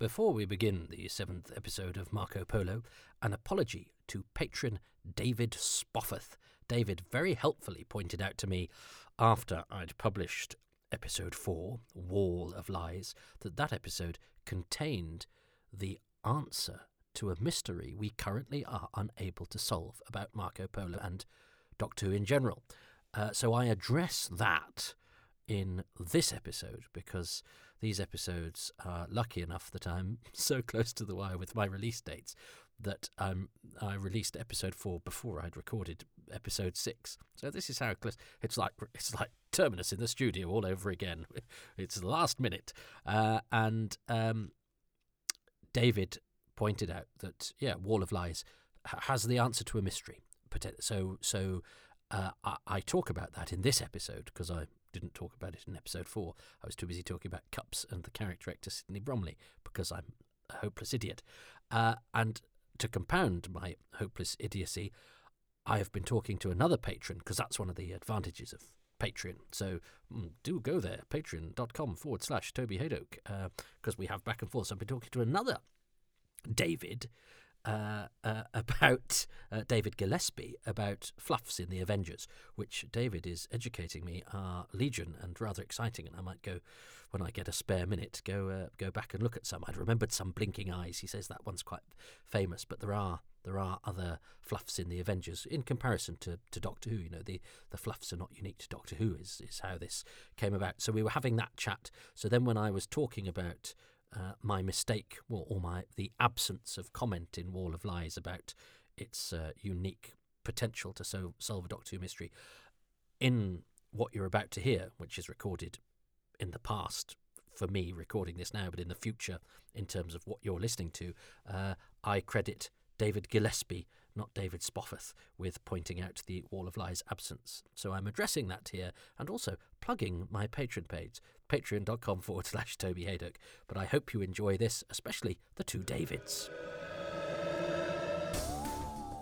Before we begin the seventh episode of Marco Polo, an apology to patron David Spofford. David very helpfully pointed out to me after I'd published episode 4, Wall of Lies, that that episode contained the answer to a mystery we currently are unable to solve about Marco Polo and Doctor Who in general. Uh, so I address that in this episode because these episodes are lucky enough that I'm so close to the wire with my release dates that um, I released episode four before I'd recorded episode six. So this is how close it's like. It's like Terminus in the studio all over again. It's the last minute, uh, and um, David pointed out that yeah, Wall of Lies has the answer to a mystery. So so uh, I, I, talk about that in this episode because I didn't talk about it in episode four. I was too busy talking about cups and the character actor Sidney Bromley because I'm a hopeless idiot. Uh, and to compound my hopeless idiocy, I have been talking to another patron because that's one of the advantages of Patreon. So mm, do go there, patreon.com forward slash Toby Hadoke, because uh, we have back and forth. So I've been talking to another David uh, uh, about uh, David Gillespie about fluffs in the Avengers, which David is educating me are legion and rather exciting. And I might go when I get a spare minute go uh, go back and look at some. I'd remembered some blinking eyes. He says that one's quite famous, but there are there are other fluffs in the Avengers in comparison to, to Doctor Who. You know, the, the fluffs are not unique to Doctor Who, is, is how this came about. So we were having that chat. So then when I was talking about uh, my mistake or, or, my the absence of comment in Wall of Lies about its uh, unique potential to so, solve a Doctor Who mystery. In what you're about to hear, which is recorded in the past for me recording this now, but in the future, in terms of what you're listening to, uh, I credit David Gillespie, not David Spofford, with pointing out the Wall of Lies absence. So I'm addressing that here and also plugging my Patreon page, patreon.com forward slash Toby Hadoke. But I hope you enjoy this, especially the two Davids.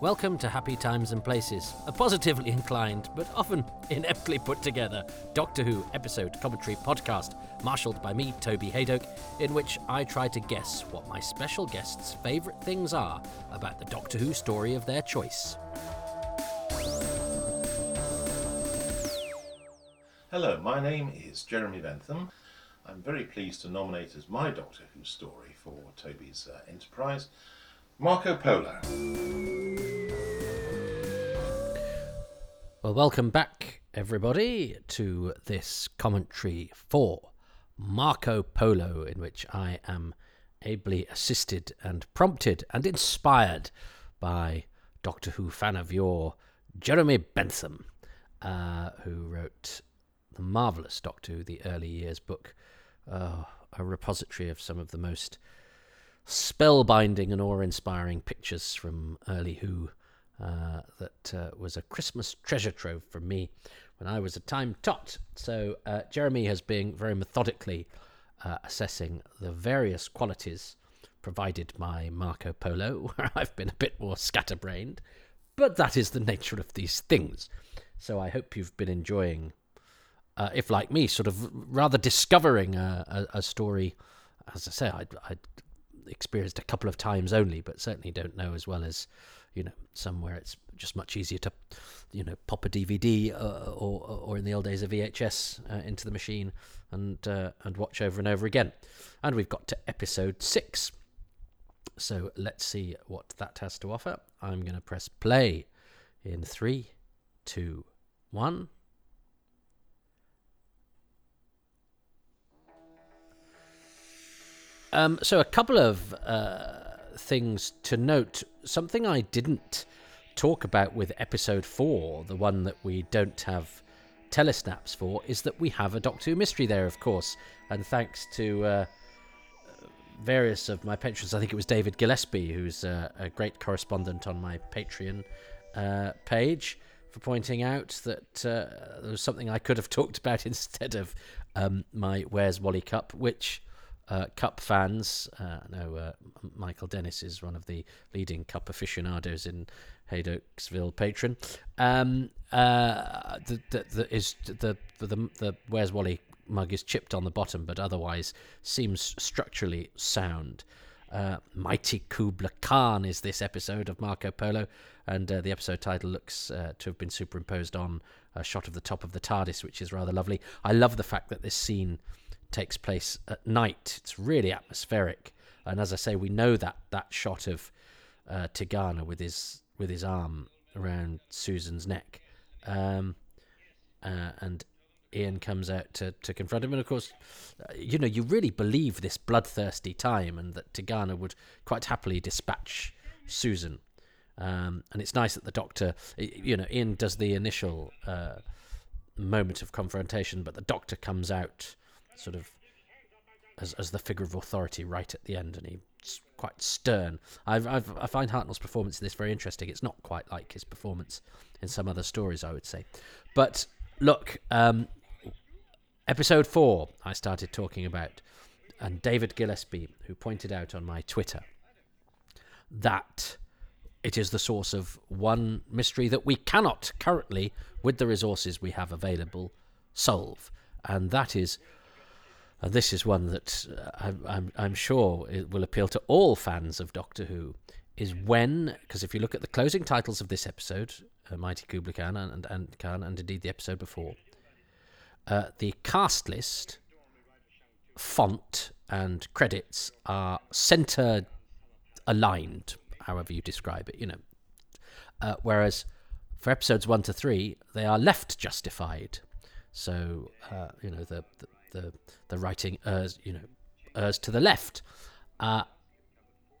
Welcome to Happy Times and Places, a positively inclined, but often ineptly put together Doctor Who episode commentary podcast, marshalled by me, Toby Hadoke, in which I try to guess what my special guests' favourite things are about the Doctor Who story of their choice. Hello, my name is Jeremy Bentham. I'm very pleased to nominate as my Doctor Who story for Toby's uh, enterprise Marco Polo. Well, welcome back, everybody, to this commentary for Marco Polo, in which I am ably assisted and prompted and inspired by Doctor Who fan of yore, Jeremy Bentham, uh, who wrote the marvellous Doctor Who, the early years book, uh, a repository of some of the most spellbinding and awe inspiring pictures from early Who. Uh, that uh, was a Christmas treasure trove for me when I was a time tot. So uh, Jeremy has been very methodically uh, assessing the various qualities provided by Marco Polo, where I've been a bit more scatterbrained, but that is the nature of these things. So I hope you've been enjoying uh, if like me, sort of rather discovering a, a, a story. As I say, I I experienced a couple of times only, but certainly don't know as well as you know somewhere it's just much easier to you know pop a DVD uh, or or in the old days a VHS uh, into the machine and uh, and watch over and over again. And we've got to episode six. So let's see what that has to offer. I'm going to press play in three, two, one. Um, so a couple of uh, things to note. Something I didn't talk about with episode four, the one that we don't have telesnaps for, is that we have a Doctor Who mystery there, of course. And thanks to uh, various of my patrons, I think it was David Gillespie, who's uh, a great correspondent on my Patreon uh, page, for pointing out that uh, there was something I could have talked about instead of um, my Where's Wally Cup, which uh, Cup fans. Uh, I know uh, Michael Dennis is one of the leading Cup aficionados in Haydocksville. patron. Um, uh, the, the, the, is the, the, the, the Where's Wally mug is chipped on the bottom, but otherwise seems structurally sound. Uh, Mighty Kublai Khan is this episode of Marco Polo, and uh, the episode title looks to have been superimposed on a shot of the top of the TARDIS, which is rather lovely. I love the fact that this scene takes place at night. It's really atmospheric, and as I say, we know that that shot of uh, Tegana with his with his arm around Susan's neck, um, uh, and Ian comes out to, to confront him. And of course, uh, you know, you really believe this bloodthirsty time and that Tegana would quite happily dispatch Susan. Um, and it's nice that the doctor, you know, Ian does the initial uh, moment of confrontation, but the doctor comes out sort of as, as the figure of authority right at the end, and he's quite stern. I've, I've, I find Hartnell's performance in this very interesting. It's not quite like his performance in some other stories, I would say. But look, um, Episode 4, I started talking about, and David Gillespie, who pointed out on my Twitter that it is the source of one mystery that we cannot currently, with the resources we have available, solve. And that is, and this is one that uh, I'm, I'm, I'm sure it will appeal to all fans of Doctor Who, is when, because if you look at the closing titles of this episode, uh, Mighty Kublai Khan and, and, Khan, and indeed the episode before, uh, the cast list, font, and credits are center aligned, however you describe it, you know. Uh, whereas for episodes one to three, they are left justified. So, uh, you know, the, the, the, the writing, ers, you know, ers to the left. Uh,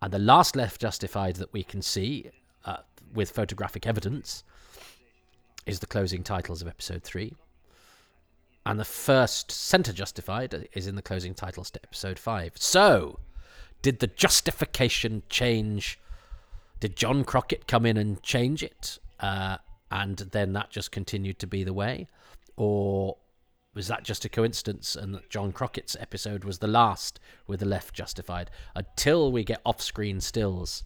and the last left justified that we can see uh, with photographic evidence is the closing titles of episode three and the first centre justified is in the closing titles to episode 5. So, did the justification change? Did John Crockett come in and change it? Uh, and then that just continued to be the way? Or was that just a coincidence and that John Crockett's episode was the last with the left justified? Until we get off screen stills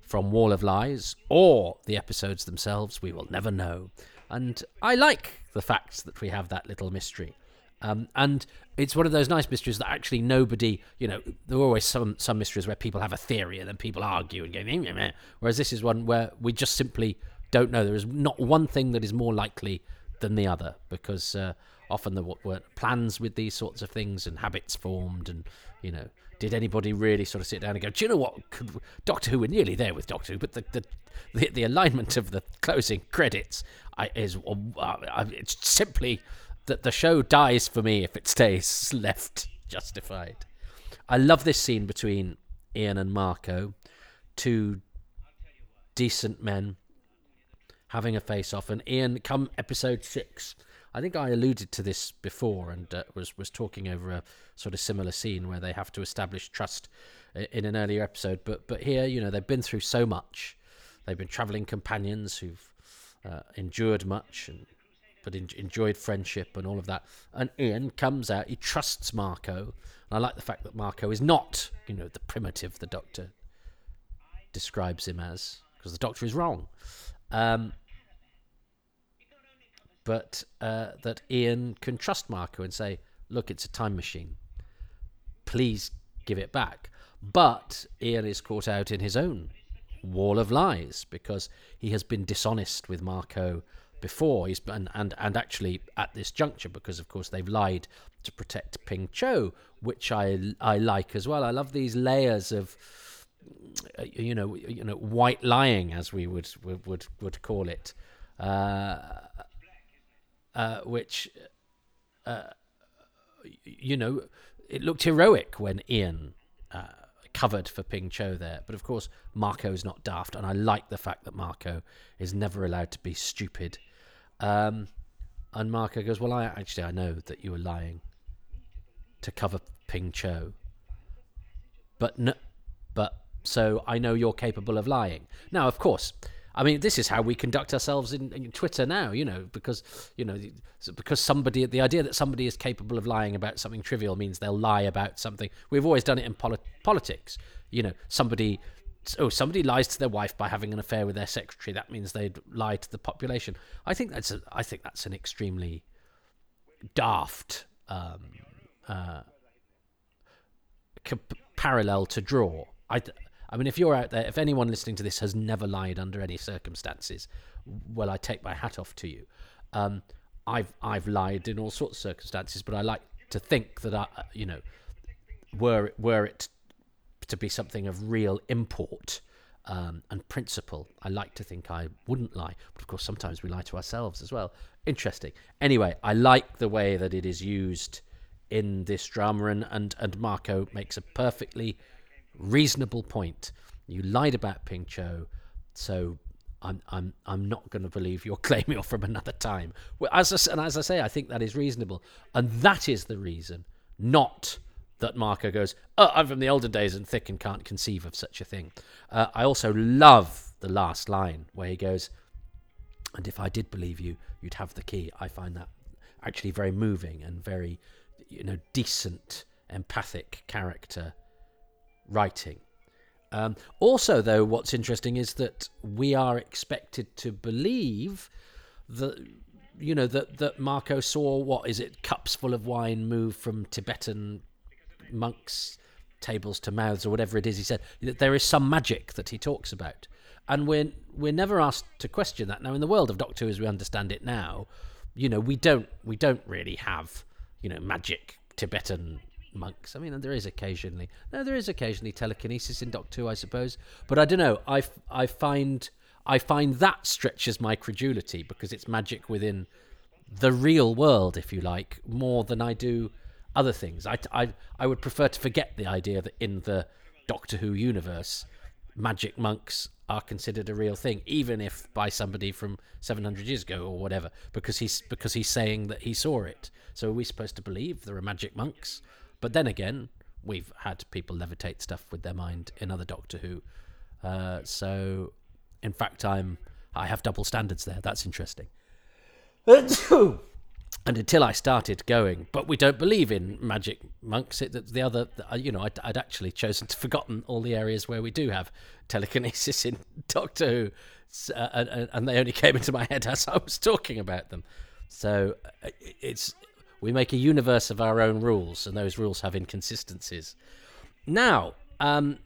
from Wall of Lies or the episodes themselves, we will never know. And I like the fact that we have that little mystery. Um, and it's one of those nice mysteries that actually nobody, you know, there are always some some mysteries where people have a theory and then people argue and go, meh, meh, whereas this is one where we just simply don't know. There is not one thing that is more likely than the other because uh, often there weren't plans with these sorts of things and habits formed and you know did anybody really sort of sit down and go do you know what? Could, doctor who we're nearly there with doctor who but the the, the, the alignment of the closing credits I, is uh, it's simply that the show dies for me if it stays left justified. I love this scene between ian and marco two decent men having a face off and ian come episode six I think I alluded to this before and uh, was was talking over a sort of similar scene where they have to establish trust in an earlier episode. But but here, you know, they've been through so much. They've been traveling companions who've uh, endured much and but en- enjoyed friendship and all of that. And Ian comes out. He trusts Marco. And I like the fact that Marco is not, you know, the primitive the Doctor describes him as, because the Doctor is wrong. Um, but uh, that Ian can trust Marco and say, look, it's a time machine. Please give it back. But Ian is caught out in his own wall of lies because he has been dishonest with Marco before. He's and, and, and actually at this juncture because of course they've lied to protect Ping Cho, which I I like as well. I love these layers of you know you know white lying as we would would would call it. Uh, uh, which, uh, you know, it looked heroic when Ian uh, covered for Ping Cho there. But of course, Marco is not daft, and I like the fact that Marco is never allowed to be stupid. Um, and Marco goes, "Well, I actually I know that you were lying to cover Ping Cho, but no, but so I know you're capable of lying." Now, of course, I mean, this is how we conduct ourselves in, in, Twitter now, you know, because you know, because somebody, the idea that somebody is capable of lying about something trivial means they'll lie about something. We've always done it in poli- politics. You know, somebody, oh, somebody lies to their wife by having an affair with their secretary. That means they'd lie to the population. I think that's, a, I think that's an extremely daft um, uh, comp- parallel to draw. I, I mean, if you're out there, if anyone listening to this has never lied under any circumstances, well, I take my hat off to you. Um, I've I've lied in all sorts of circumstances, but I like to think that I, you know, were it, were it to be something of real import um, and principle, I like to think I wouldn't lie. But of course, sometimes we lie to ourselves as well. Interesting. Anyway, I like the way that it is used in this drama, and and, and Marco makes a perfectly reasonable point. You lied about Ping Cho, so I'm I'm I'm not going to believe your claim you're from another time. Well, as I, and as I say, I think that is reasonable, and that is the reason, not that Marco goes, "Oh, I'm from the older days and thick and can't conceive of such a thing." Uh, I also love the last line where he goes, "And if I did believe you, you'd have the key." I find that actually very moving and very, you know, decent, empathic character writing. Um, also, though, what's interesting is that we are expected to believe that you know that that Marco saw what is it cups full of wine move from Tibetan monks' tables to mouths or whatever it is. He said that there is some magic that he talks about, and we're we're never asked to question that. Now, in the world of Doctor Who as we understand it now, you know we don't we don't really have you know magic Tibetan monks. I mean, there is occasionally no, there is occasionally telekinesis in Doctor Who, I suppose, but I don't know. I I find I find that stretches my credulity because it's magic within the real world, if you like, more than I do other things. I I I would prefer to forget the idea that in the Doctor Who universe, magic monks are considered a real thing, even if by somebody from 700 years ago or whatever, because he's because he's saying that he saw it. So are we supposed to believe there are magic monks? But then again, we've had people levitate stuff with their mind in other Doctor Who. Uh, so, in fact, I'm I have double standards there. That's interesting. and until I started going, but we don't believe in magic monks. It, the other, you know, I'd, I'd, actually chosen to forgotten all the areas where we do have telekinesis in Doctor Who, uh, and, and, they only came into my head as I was talking about them. So uh, it's we make a universe of our own rules, and those rules have inconsistencies. Now, um,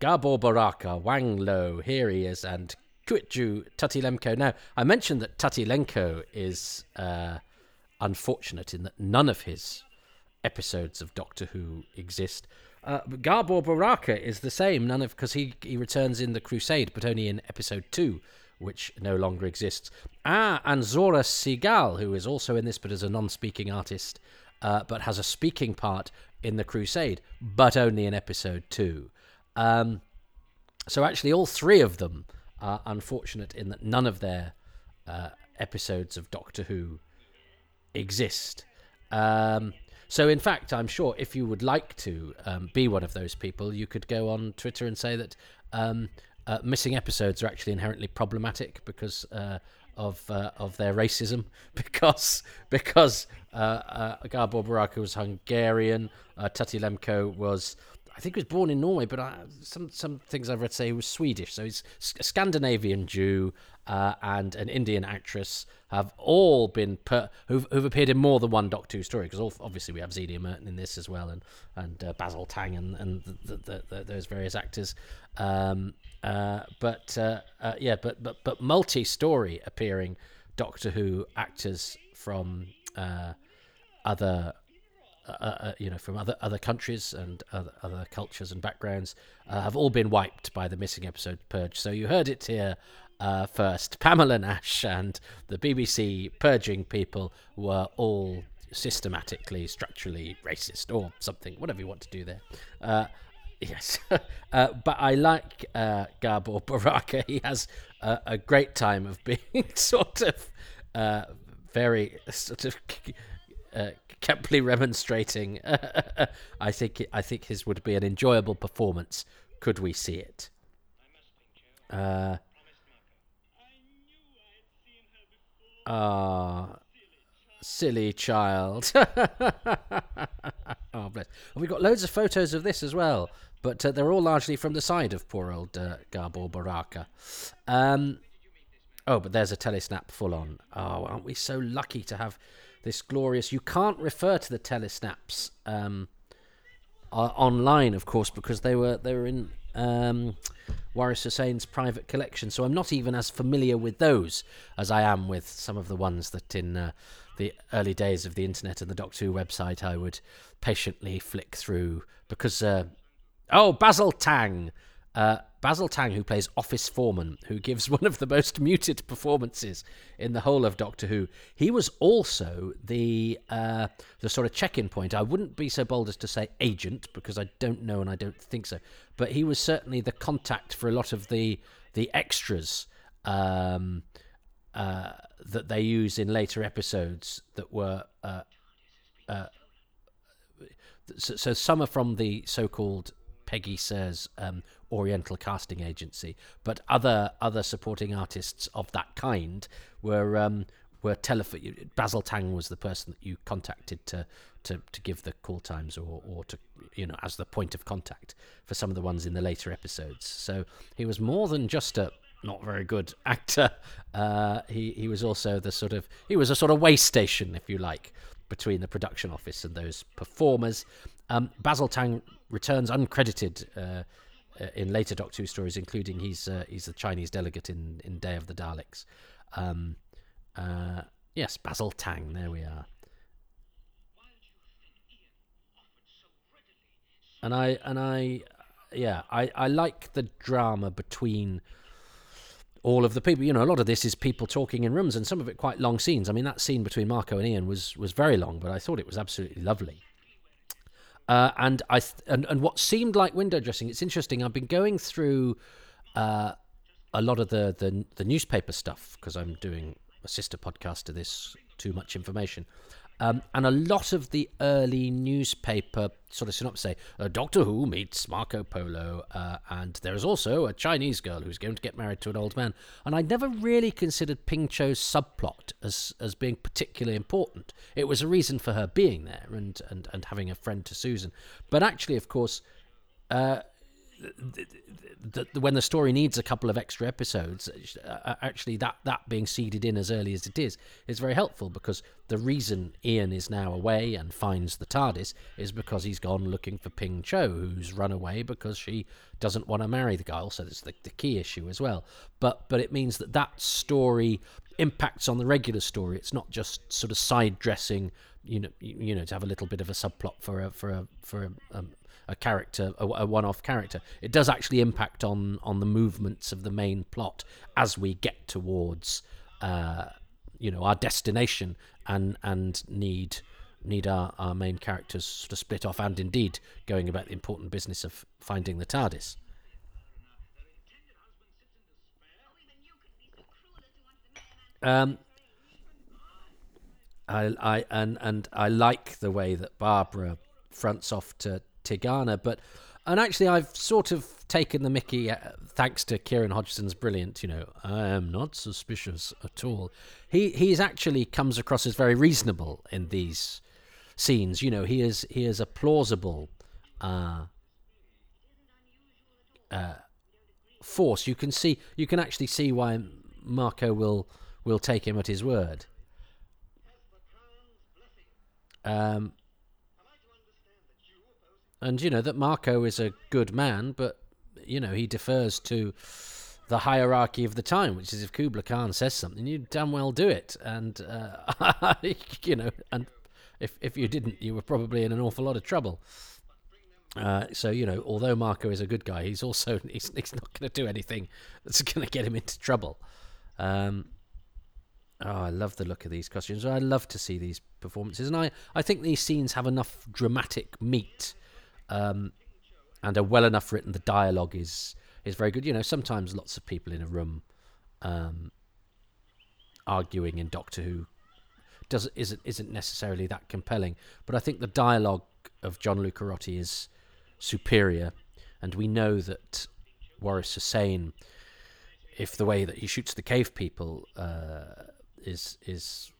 Gabor Baraker, Wang Lo, here he is, and Kuiju Tatilenko. Now, I mentioned that Tutte Lemkow is uh, unfortunate in that none of his episodes of Doctor Who exist. Uh, Gabor Baraker is the same, none of because he he returns in the Crusade, but only in episode two which no longer exists. Ah, and Zohra Sehgal, who is also in this but as a non speaking artist, uh, but has a speaking part in The Crusade, but only in episode two. Um, so actually, all three of them are unfortunate in that none of their uh, episodes of Doctor Who exist. Um, so, in fact, I'm sure if you would like to um, be one of those people, you could go on Twitter and say that um, uh, missing episodes are actually inherently problematic because uh, of uh, of their racism. Because because uh, uh, Gabor Baraker was Hungarian, uh, Tutte Lemkow was. I think he was born in Norway, but some some things I've read say he was Swedish. So he's a Scandinavian Jew and an Indian actress have all been per, who've, who've appeared in more than one Doctor Who story because obviously we have Zienia Merton in this as well and and uh, Basil Tang and and the, the, the, those various actors. Um, uh, but uh, uh, yeah, but but but multi-story appearing Doctor Who actors from uh, other. Uh, you know, from other other countries and other, other cultures and backgrounds, have all been wiped by the missing episode purge. So you heard it here first. Pamela Nash and the BBC purging people were all systematically, structurally racist or something, whatever you want to do there. Yes, uh, but I like uh, Gabor Baraker. He has uh, a great time of being sort of uh, very sort of uh, Kempley remonstrating. I think I think his would be an enjoyable performance. Could we see it? Uh, ah, silly child. oh, bless. We've got loads of photos of this as well but uh, they're all largely from the side of poor old uh, Gabor Baraker. Um, oh, but there's a telesnap full on. Oh, aren't we so lucky to have this glorious. You can't refer to the telesnaps um, uh, online, of course, because they were they were in um, Waris Hussein's private collection. So I'm not even as familiar with those as I am with some of the ones that in uh, the early days of the internet and the Doctor Who website I would patiently flick through because. Uh, oh, Basil Tang. Uh, Basil Tang, who plays Office Foreman, who gives one of the most muted performances in the whole of Doctor Who. He was also the uh, the sort of check-in point. I wouldn't be so bold as to say agent because I don't know and I don't think so, but he was certainly the contact for a lot of the the extras um, uh, that they use in later episodes that were. Uh, uh, so, so some are from the so-called Peggy Sir's um, Oriental casting agency, but other other supporting artists of that kind were um, were telephone. Basil Tang was the person that you contacted to to, to give the call times or or to you know as the point of contact for some of the ones in the later episodes. So he was more than just a not very good actor. Uh, he he was also the sort of he was a sort of way station, if you like, between the production office and those performers. Um, Basil Tang returns uncredited uh, uh, in later Doctor Who stories, including he's uh, he's the Chinese delegate in, in Day of the Daleks. Um, uh, yes, Basil Tang. There we are. And I and I, yeah, I, I like the drama between all of the people. You know, a lot of this is people talking in rooms, and some of it quite long scenes. I mean, that scene between Marco and Ian was was very long, but I thought it was absolutely lovely. Uh, and I th- and, and what seemed like window dressing. It's interesting. I've been going through uh, a lot of the the, the newspaper stuff because I'm doing a sister podcast to this. Too much information, um, and a lot of the early newspaper sort of synopsis say uh, Doctor Who meets Marco Polo, uh, and there is also a Chinese girl who's going to get married to an old man. And I never really considered Ping Cho's subplot as as being particularly important. It was a reason for her being there and and, and having a friend to Susan, but actually, of course. Uh, the, the, when the story needs a couple of extra episodes, uh, actually that that being seeded in as early as it is is very helpful because the reason Ian is now away and finds the TARDIS is because he's gone looking for Ping Cho, who's run away because she doesn't want to marry the guy. Also, that's the, the key issue as well. But but it means that that story impacts on the regular story. It's not just sort of side dressing. You know, you, know, to have a little bit of a subplot for a for a for a, um, a character, a, a one-off character. It does actually impact on on the movements of the main plot as we get towards, uh, you know, our destination and and need need our, our main characters sort of split off and indeed going about the important business of finding the TARDIS. Um, I, I and and I like the way that Barbara fronts off to Tegana, but and actually I've sort of taken the Mickey uh, thanks to Kieran Hodgson's brilliant. You know, I am not suspicious at all. He he's actually comes across as very reasonable in these scenes. You know, he is he is a plausible uh, uh, force. You can see you can actually see why Marco will will take him at his word. Um, and you know that Marco is a good man, but you know he defers to the hierarchy of the time, which is if Kublai Khan says something, you damn well do it, and uh, you know, and if if you didn't, you were probably in an awful lot of trouble. Uh, so you know, although Marco is a good guy, he's also he's, he's not going to do anything that's going to get him into trouble. Um, oh, I love the look of these costumes. I love to see these performances, and I I think these scenes have enough dramatic meat um, and are well enough written. The dialogue is is very good. You know, sometimes lots of people in a room um, arguing in Doctor Who does isn't isn't necessarily that compelling. But I think the dialogue of John Lucarotti is superior, and we know that Waris Hussein, if the way that he shoots the cave people uh, is is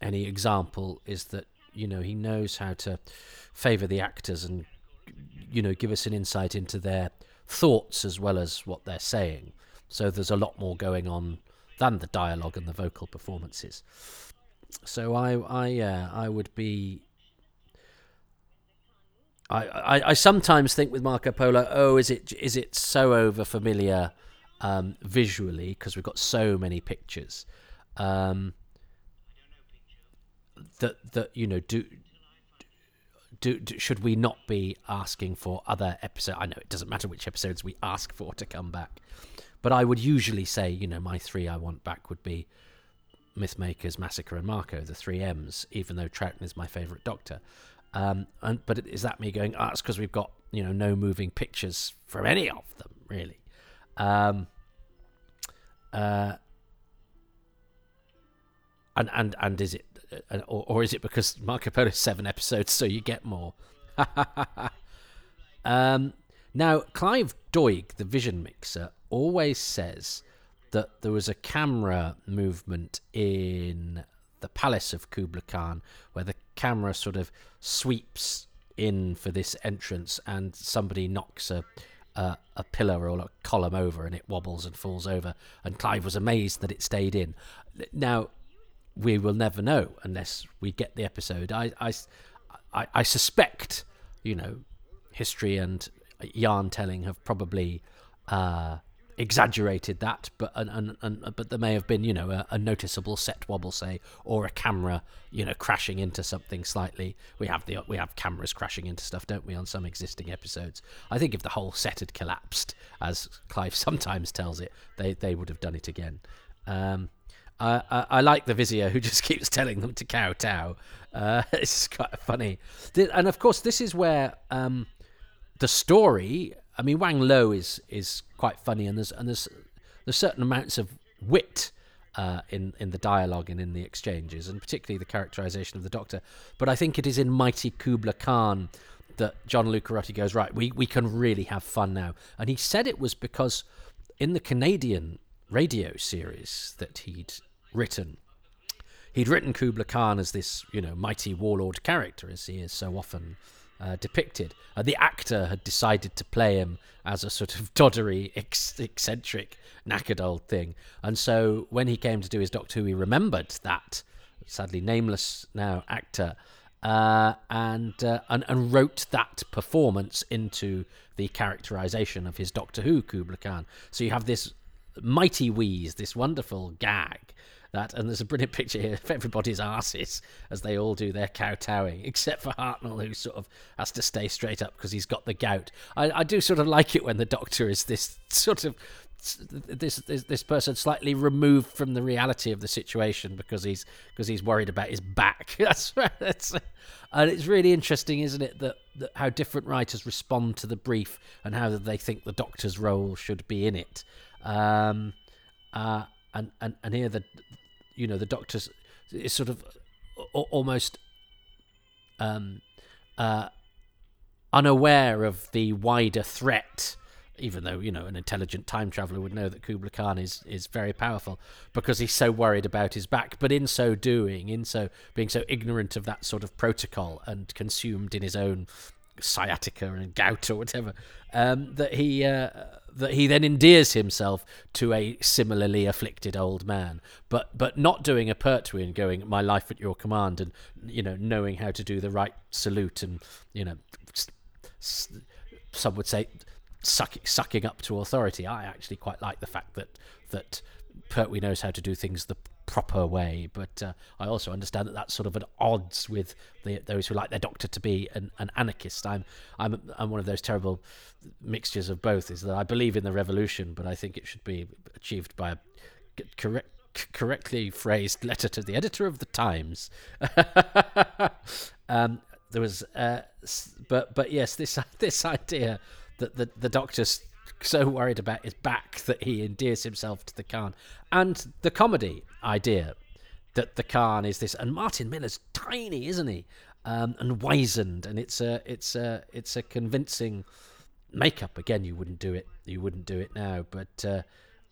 any example, is that you know he knows how to favor the actors and you know give us an insight into their thoughts as well as what they're saying. So there's a lot more going on than the dialogue and the vocal performances. So I I yeah I would be. I, I, I sometimes think with Marco Polo, oh, is it is it so over familiar um, visually? Because we've got so many pictures. Um, that that you know do, do, do should we not be asking for other episodes? I know it doesn't matter which episodes we ask for to come back, but I would usually say you know my three I want back would be Mythmakers, Massacre, and Marco, the three M's. Even though Troughton is my favourite Doctor, um, and but is that me going? Ah, it's because we've got you know no moving pictures from any of them really. Um, uh, and and and is it, or, or is it because Marco Polo is seven episodes, so you get more? um, now Clive Doig, the vision mixer, always says that there was a camera movement in the palace of Kublai Khan where the camera sort of sweeps in for this entrance and somebody knocks a a pillar or a column over and it wobbles and falls over. And Clive was amazed that it stayed in. Now, we will never know unless we get the episode. I, I, I, I suspect, you know, history and yarn telling have probably uh, exaggerated that, but but there may have been you know a, a, noticeable set wobble, say, or a camera you know crashing into something slightly. We have the we have cameras crashing into stuff, don't we, on some existing episodes? I think if the whole set had collapsed, as Clive sometimes tells it, they they would have done it again. Um, I, I, like the Vizier who just keeps telling them to kowtow. Uh, it's quite funny, and of course this is where um, the story I mean, Wang Lo is is quite funny, and there's and there's there's certain amounts of wit uh, in in the dialogue and in the exchanges, and particularly the characterization of the Doctor. But I think it is in Mighty Kublai Khan that John Lucarotti goes right. We we can really have fun now, and he said it was because in the Canadian radio series that he'd written. He'd written Kublai Khan as this, you know, mighty warlord character, as he is so often uh, depicted. Uh, the actor had decided to play him as a sort of doddery, ex- eccentric, knackered old thing. And so when he came to do his Doctor Who, he remembered that, sadly nameless now actor, uh, and, uh, and, and wrote that performance into the characterization of his Doctor Who Kublai Khan. So you have this mighty wheeze, this wonderful gag that. And there's a brilliant picture here of everybody's asses as they all do their kowtowing, except for Hartnell, who sort of has to stay straight up because he's got the gout. I, I do sort of like it when the doctor is this sort of this, this this person slightly removed from the reality of the situation because he's because he's worried about his back. That's right. That's, and it's really interesting, isn't it, that, that how different writers respond to the brief and how they think the doctor's role should be in it. Um, uh, and, and and here the you know the doctor's is sort of almost um, uh, unaware of the wider threat even though you know an intelligent time traveler would know that Kublai Khan is is very powerful because he's so worried about his back. But in so doing in so being so ignorant of that sort of protocol and consumed in his own sciatica and gout or whatever um, that he uh, that he then endears himself to a similarly afflicted old man, but but not doing a Pertwee and going my life at your command, and you know knowing how to do the right salute and you know some would say sucking sucking up to authority. I actually quite like the fact that that Pertwee knows how to do things the proper way. But uh, I also understand that that's sort of at odds with the, those who like their doctor to be an, an, anarchist. I'm I'm I'm one of those terrible mixtures of both. Is that I believe in the revolution, but I think it should be achieved by a correct correctly phrased letter to the editor of the Times. um, there was, uh, but but yes, this this idea that the the doctor's so worried about his back that he endears himself to the Khan. And the comedy idea that the Khan is this, and Martin Miller's tiny, isn't he? Um, and wizened, and it's a it's a it's a convincing makeup. Again, you wouldn't do it. You wouldn't do it now, but uh,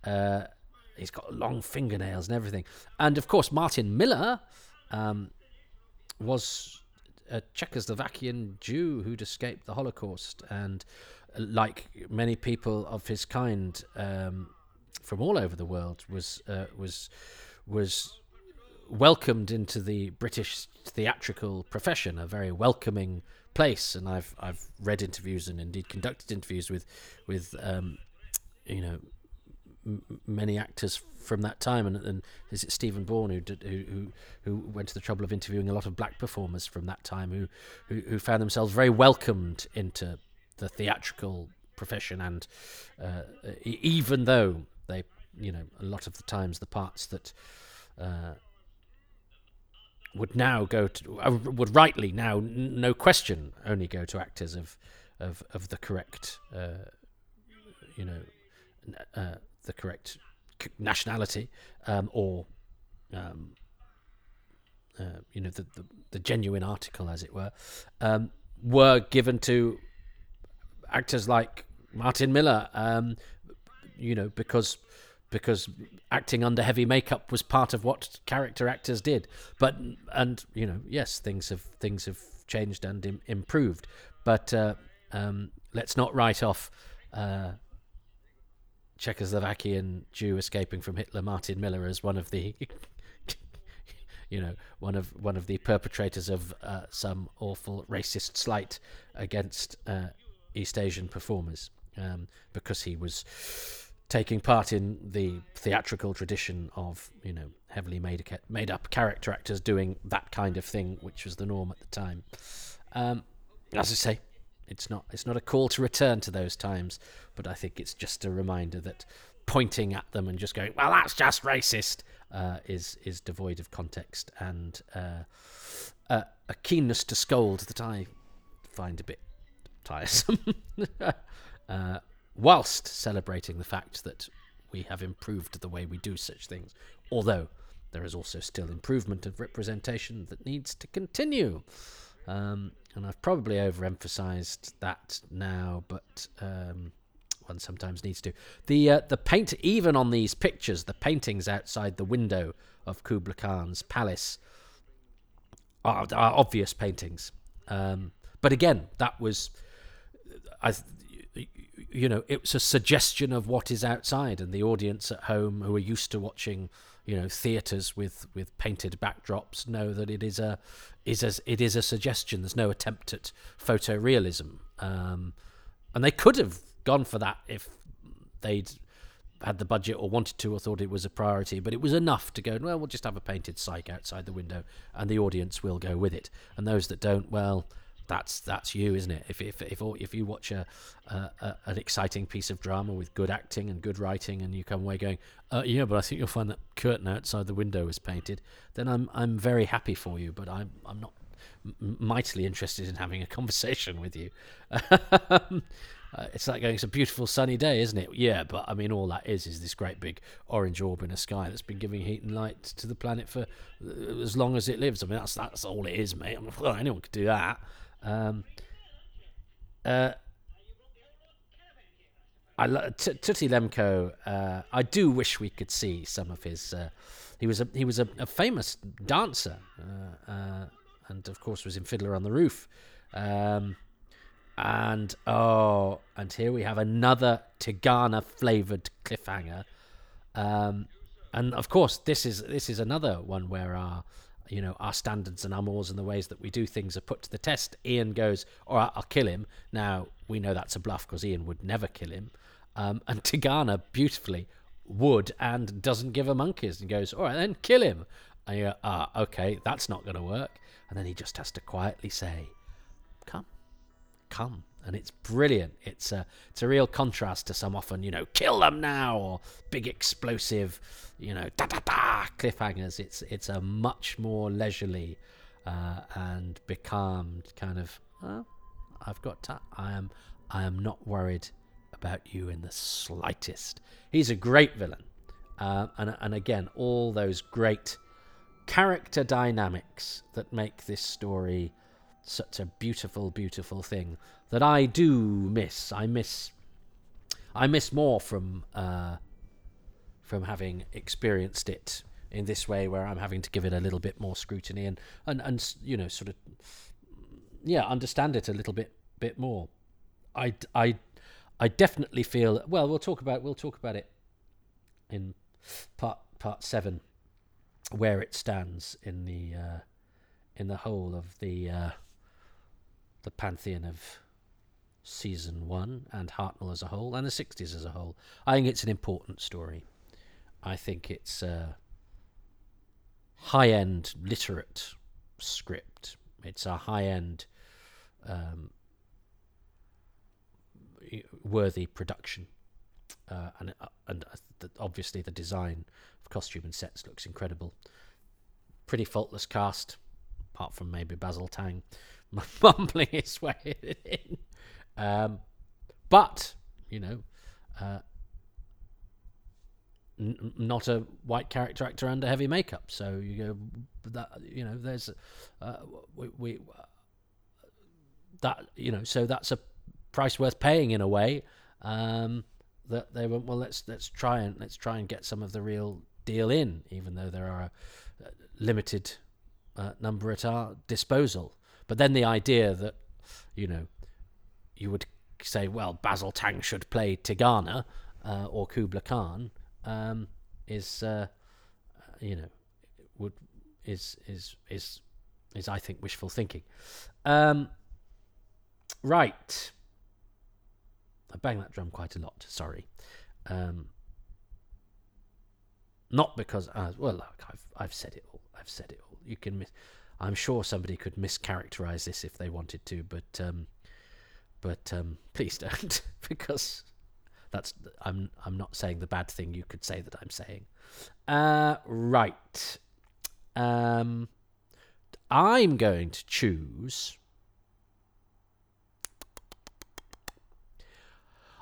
uh, he's got long fingernails and everything. And of course, Martin Miller um, was a Czechoslovakian Jew who'd escaped the Holocaust and like many people of his kind um, from all over the world, was uh, was was welcomed into the British theatrical profession, a very welcoming place. And I've I've read interviews and indeed conducted interviews with with um, you know m- many actors from that time. And, and is it Stephen Bourne who, did, who who went to the trouble of interviewing a lot of black performers from that time who who, who found themselves very welcomed into the theatrical profession and uh, even though they you know a lot of the times the parts that uh, would now go to uh, would rightly now n- no question only go to actors of of of the correct uh, you know uh, the correct nationality um, or um, uh, you know the, the, the genuine article as it were um, were given to actors like Martin Miller um, you know because because acting under heavy makeup was part of what character actors did. But and you know, yes, things have things have changed and Im- improved. But uh, um, let's not write off uh, Czechoslovakian Jew escaping from Hitler, Martin Miller, as one of the. you know, one of one of the perpetrators of uh, some awful racist slight against uh, East Asian performers, um, because he was taking part in the theatrical tradition of you know heavily made made up character actors doing that kind of thing, which was the norm at the time. Um, as I say, it's not it's not a call to return to those times, but I think it's just a reminder that pointing at them and just going, "Well, that's just racist," uh, is is devoid of context and uh, uh, a keenness to scold that I find a bit tiresome. Uh, whilst celebrating the fact that we have improved the way we do such things, although there is also still improvement of representation that needs to continue. Um, and I've probably overemphasized that now, but um, one sometimes needs to. The uh, the paint, even on these pictures, the paintings outside the window of Kublai Khan's palace are, are obvious paintings. Um, but again, that was, I, you know, it's a suggestion of what is outside, and the audience at home who are used to watching, you know, theatres with with painted backdrops know that it is a is as it is a suggestion. There's no attempt at photorealism, um, and they could have gone for that if they'd had the budget or wanted to or thought it was a priority, but it was enough to go, well, we'll just have a painted psych outside the window and the audience will go with it. And those that don't, well, that's that's you, isn't it? If if if, if you watch a, a, an exciting piece of drama with good acting and good writing, and you come away going, uh, yeah, but I think you'll find that curtain outside the window is painted, then I'm I'm very happy for you, but I'm I'm not mightily interested in having a conversation with you. Uh, it's like going, it's a beautiful sunny day, isn't it? Yeah, but I mean, all that is is this great big orange orb in the sky that's been giving heat and light to the planet for uh, as long as it lives. I mean, that's that's all it is, mate. I mean, well, anyone could do that. Um, uh, I lo- T- Tutte Lemkow. Uh, I do wish we could see some of his. Uh, he was a he was a, a famous dancer, uh, uh, and of course was in Fiddler on the Roof. Um, and oh, and here we have another Tegana flavored cliffhanger. Um, and of course, this is this is another one where our you know our standards and our mores and the ways that we do things are put to the test. Ian goes, "All right, I'll kill him." Now we know that's a bluff because Ian would never kill him, um, and Tegana beautifully would and doesn't give a monkeys and goes, "All right, then kill him." And you go, "Ah, okay, that's not going to work." And then he just has to quietly say, "Come, come." And it's brilliant. It's a it's a real contrast to some often you know kill them now or big explosive you know da da da cliffhangers. It's it's a much more leisurely uh, and becalmed kind of. Well, I've got ta- I am I am not worried about you in the slightest. He's a great villain, uh, and and again all those great character dynamics that make this story such a beautiful, beautiful thing that I do miss. I miss. I miss more from uh, from having experienced it in this way, where I'm having to give it a little bit more scrutiny and and and you know sort of yeah understand it a little bit bit more. I I I definitely feel well. We'll talk about we'll talk about it in part part seven where it stands in the uh, in the whole of the uh, the pantheon of season one and Hartnell as a whole and the 60s as a whole. I think it's an important story. I think it's a high end literate script. It's a high end um, worthy production. Uh, and uh, and uh, obviously the design of costume and sets looks incredible. Pretty faultless cast, apart from maybe Basil Tang mumbling his way in. Um, but you know, uh, n- not a white character actor under heavy makeup. So you go that you know there's uh, we, we that you know so that's a price worth paying in a way. Um, that they went well. Let's let's try and let's try and get some of the real deal in, even though there are a limited uh, number at our disposal. But then the idea that you know you would say, well, Basil Tang should play Tegana uh, or Kubla Khan um, is, uh, you know, would is is is is I think wishful thinking. Um, right, I bang that drum quite a lot. Sorry, um, not because uh, well, look, I've I've said it all. I've said it all. You can. Mis- I'm sure somebody could mischaracterize this if they wanted to, but um, but um, please don't because that's I'm I'm not saying the bad thing you could say that I'm saying. Uh, right. Um, I'm going to choose.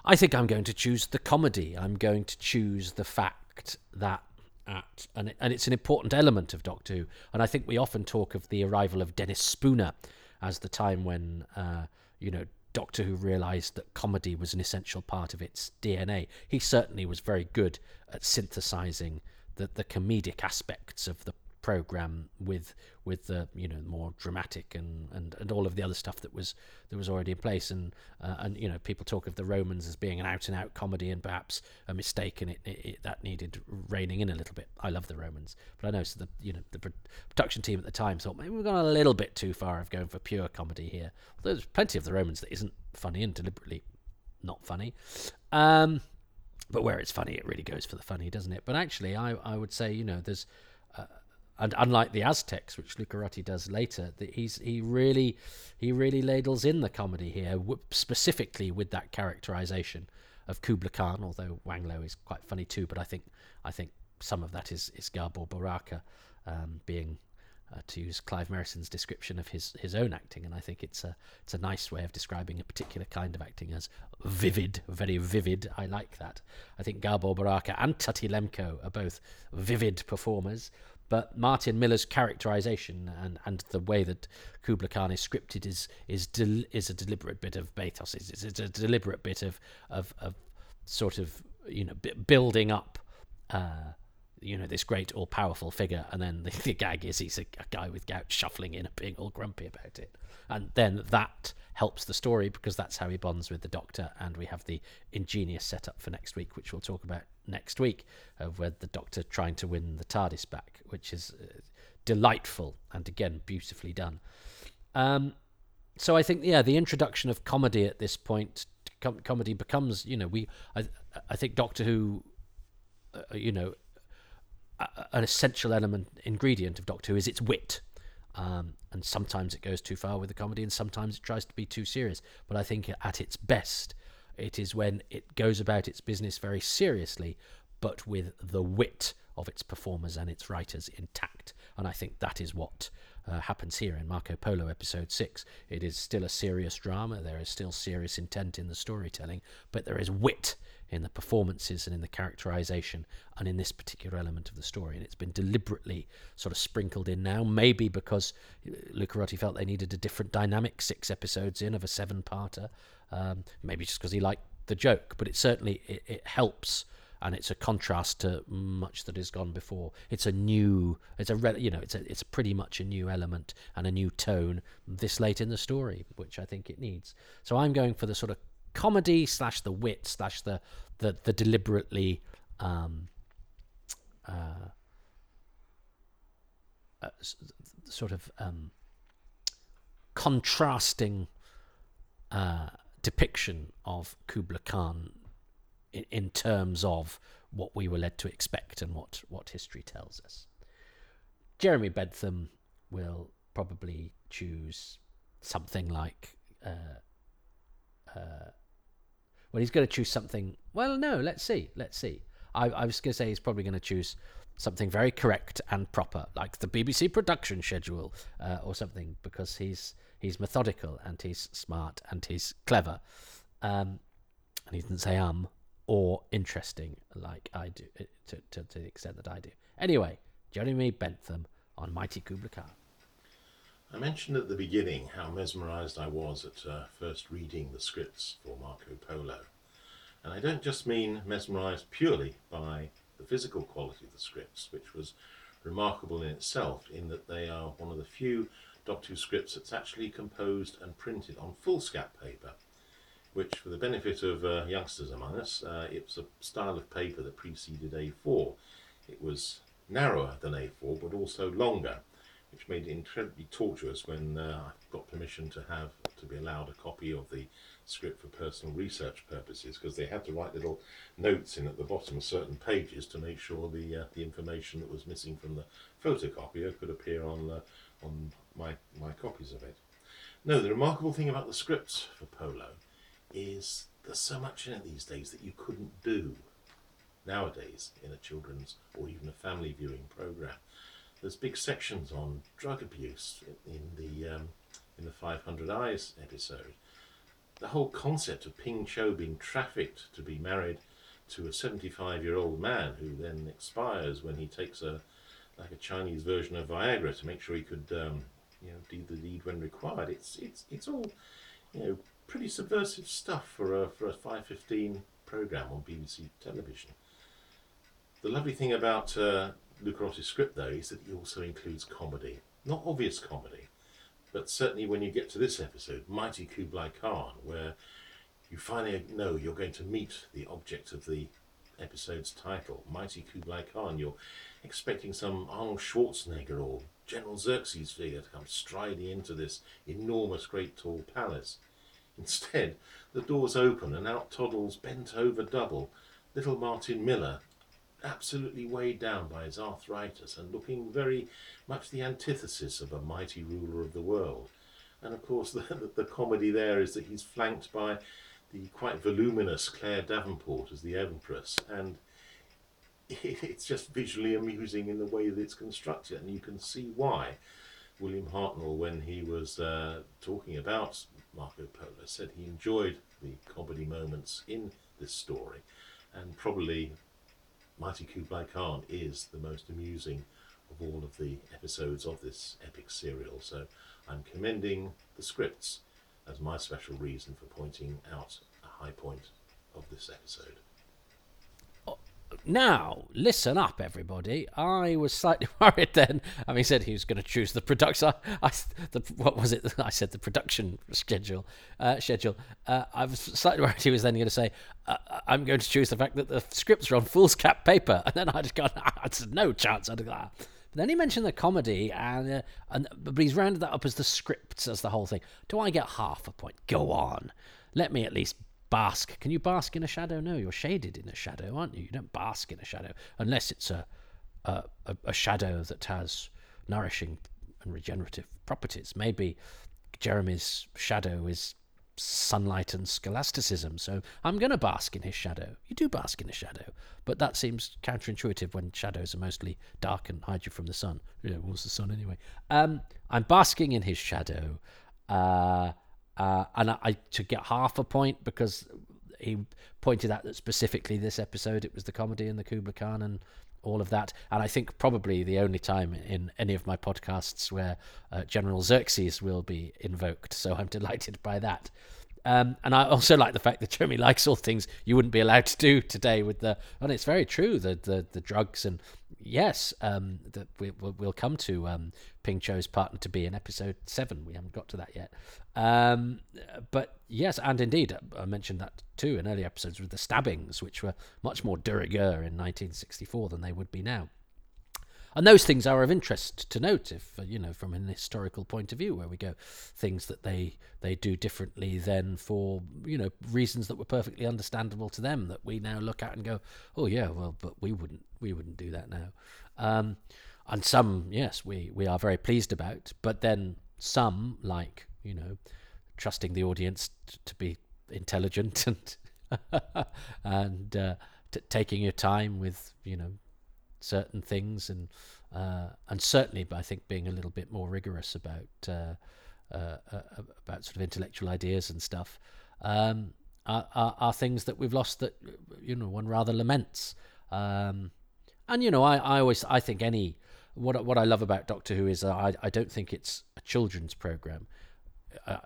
I think I'm going to choose the comedy. I'm going to choose the fact that at and it, and it's an important element of Doctor Who. And I think we often talk of the arrival of Dennis Spooner as the time when uh, you know Doctor Who realised that comedy was an essential part of its DNA. He certainly was very good at synthesizing the, the comedic aspects of the program with with the you know more dramatic and, and, and all of the other stuff that was that was already in place and uh, and you know people talk of the Romans as being an out and out comedy and perhaps a mistake and it, it, it, that needed reining in a little bit. I love the Romans, but I know so the you know the production team at the time thought maybe we've gone a little bit too far of going for pure comedy here. There's plenty of the Romans that isn't funny and deliberately not funny. Um, but where it's funny, it really goes for the funny, doesn't it? But actually, I, I would say, you know, there's and unlike the Aztecs, which Lucarotti does later, that he's he really he really ladles in the comedy here, specifically with that characterization of Kubla Khan. Although Wang Lo is quite funny too, but I think I think some of that is is Gabor Baraker um, being. Uh, to use Clive Merrison's description of his, his own acting, and I think it's a it's a nice way of describing a particular kind of acting as vivid, very vivid. I like that. I think Gabor Baraker and Tutte Lemkow are both vivid performers, but Martin Miller's characterization and, and the way that Kubla Khan is scripted is is del- is a deliberate bit of bathos. It's, it's a deliberate bit of of, of sort of you know building up. Uh, you know this great all-powerful figure and then the, the gag is he's a, a, guy with gout shuffling in and being all grumpy about it and then that helps the story because that's how he bonds with the doctor and we have the ingenious setup for next week which we'll talk about next week of where the doctor trying to win the tardis back which is uh, delightful and again beautifully done um, so i think yeah the introduction of comedy at this point com- comedy becomes you know we i, I think doctor who uh, you know an essential element ingredient of Doctor Who is its wit. Um, and sometimes it goes too far with the comedy, and sometimes it tries to be too serious. But I think at its best, it is when it goes about its business very seriously, but with the wit of its performers and its writers intact. And I think that is what uh, happens here in Marco Polo episode 6. It is still a serious drama, there is still serious intent in the storytelling, but there is wit in the performances and in the characterization and in this particular element of the story. And it's been deliberately sort of sprinkled in now, maybe because Lucarotti felt they needed a different dynamic six episodes in of a seven parter, um, maybe just because he liked the joke, but it certainly it, it helps and it's a contrast to much that has gone before. It's a new, it's a you know, it's a it's pretty much a new element and a new tone this late in the story, which I think it needs. So I'm going for the sort of comedy slash the wit slash the the, the deliberately um, uh, uh, sort of um, contrasting uh, depiction of Kubla Khan in, in, terms of what we were led to expect and what, what history tells us. Jeremy Bentham will probably choose something like. Uh, well, he's going to choose something. Well, no, let's see. Let's see. I, I was going to say he's probably going to choose something very correct and proper, like the BBC production schedule uh, or something, because he's he's methodical and he's smart and he's clever, um, and he doesn't say um or interesting like I do uh, to, to, to the extent that I do. Anyway, Jeremy Bentham on Mighty Kubla Khan. I mentioned at the beginning how mesmerised I was at uh, first reading the scripts for Marco Polo. And I don't just mean mesmerised purely by the physical quality of the scripts, which was remarkable in itself, in that they are one of the few Doctor Who scripts that's actually composed and printed on foolscap paper, which, for the benefit of uh, youngsters among us, uh, it was a style of paper that preceded A4. It was narrower than A4, but also longer which made it incredibly tortuous when uh, I got permission to have to be allowed a copy of the script for personal research purposes because they had to write little notes in at the bottom of certain pages to make sure the uh, the information that was missing from the photocopier could appear on uh, on my my copies of it. No, the remarkable thing about the scripts for Polo is there's so much in it these days that you couldn't do nowadays in a children's or even a family viewing program there's big sections on drug abuse in, the um, in the 500 Eyes episode. The whole concept of Ping Cho being trafficked to be married to a 75 year old man who then expires when he takes a like a Chinese version of Viagra to make sure he could um, you know do the deed when required. It's it's it's all you know pretty subversive stuff for a for a 515 program on BBC television. The lovely thing about uh, Lucarotti's script, though, is that he also includes comedy. Not obvious comedy, but certainly when you get to this episode, Mighty Kublai Khan, where you finally know you're going to meet the object of the episode's title, Mighty Kublai Khan. You're expecting some Arnold Schwarzenegger or General Xerxes figure to come striding into this enormous, great, tall palace. Instead, the doors open and out toddles bent over double little Martin Miller absolutely weighed down by his arthritis and looking very much the antithesis of a mighty ruler of the world. And of course, the, the, comedy there is that he's flanked by the quite voluminous Claire Davenport as the Empress, and it's just visually amusing in the way that it's constructed, and you can see why. William Hartnell, when he was uh, talking about Marco Polo, said he enjoyed the comedy moments in this story, and probably Mighty Kublai Khan is the most amusing of all of the episodes of this epic serial. So I'm commending the scripts as my special reason for pointing out a high point of this episode. Now, listen up, everybody. I was slightly worried then. I mean, said he was going to choose the production. I, the, what was it? I said the production schedule. Uh, schedule. Uh, I was slightly worried he was then going to say, uh, "I'm going to choose the fact that the scripts are on foolscap paper," and then I just gone, ah, "There's no chance I'd do that." But then he mentioned the comedy, and uh, and but he's rounded that up as the scripts as the whole thing. Do I get half a point? Go on. Let me at least bask. Can you bask in a shadow? No, you're shaded in a shadow, aren't you? You don't bask in a shadow unless it's a a, a shadow that has nourishing and regenerative properties. Maybe Jeremy's shadow is sunlight and scholasticism, so I'm going to bask in his shadow. You do bask in a shadow, but that seems counterintuitive when shadows are mostly dark and hide you from the sun. Yeah, what's the sun anyway? Um, I'm basking in his shadow. Uh, uh, and I, I to get half a point because he pointed out that specifically this episode it was the comedy and the Kubla Khan and all of that. And I think probably the only time in any of my podcasts where uh, General Xerxes will be invoked. So I'm delighted by that. Um, and I also like the fact that Jeremy likes all things you wouldn't be allowed to do today with the. And it's very true the the, the drugs and yes, um, that we, will come to um, Ping Cho's partner to be in episode seven. We haven't got to that yet. Um, but yes, and indeed, I mentioned that too in earlier episodes with the stabbings, which were much more de rigueur in 1964 than they would be now. And those things are of interest to note, if uh, you know, from an historical point of view, where we go, things that they they do differently than for you know reasons that were perfectly understandable to them that we now look at and go, oh yeah, well, but we wouldn't we wouldn't do that now. Um, and some, yes, we we are very pleased about, but then some, like you know, trusting the audience t- to be intelligent and and uh, t- taking your time with you know certain things and uh, and certainly I think being a little bit more rigorous about uh, uh, uh about sort of intellectual ideas and stuff um, are, are, are, things that we've lost that you know one rather laments um, and you know I, I always I think any what what I love about Doctor Who is I I don't think it's a children's program uh,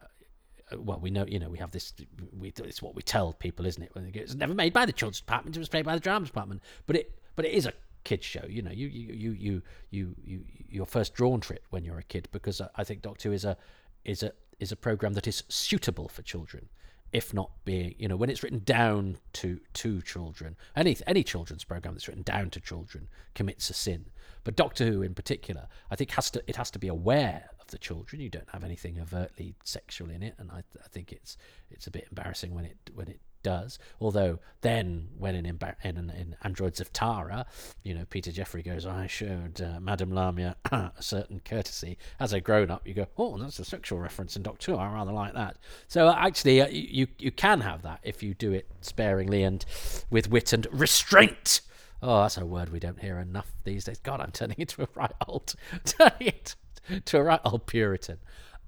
well, we know, you know, we have this. We, it's what we tell people, isn't it? When it was never made by the children's department; it was made by the drama department. But it, but it is a kids show. You know, you you you you you, you you're first drawn trip when you're a kid because I think Doctor Who is a is a is a program that is suitable for children, if not being you know when it's written down to to children. Any any children's program that's written down to children commits a sin. But Doctor Who in particular, I think has to it has to be aware of the children. You don't have anything overtly sexual in it, and I, I think it's it's a bit embarrassing when it when it does. Although then, when in, in, in Androids of Tara, you know, Peter Jeffrey goes, I showed uh, Madame Lamia a certain courtesy. As a grown up, you go, oh, that's a sexual reference in Doctor Who. I rather like that. So uh, actually, uh, you, you can have that if you do it sparingly and with wit and restraint. Oh, that's a word we don't hear enough these days. God, I'm turning into a right old, turning it to a right old Puritan.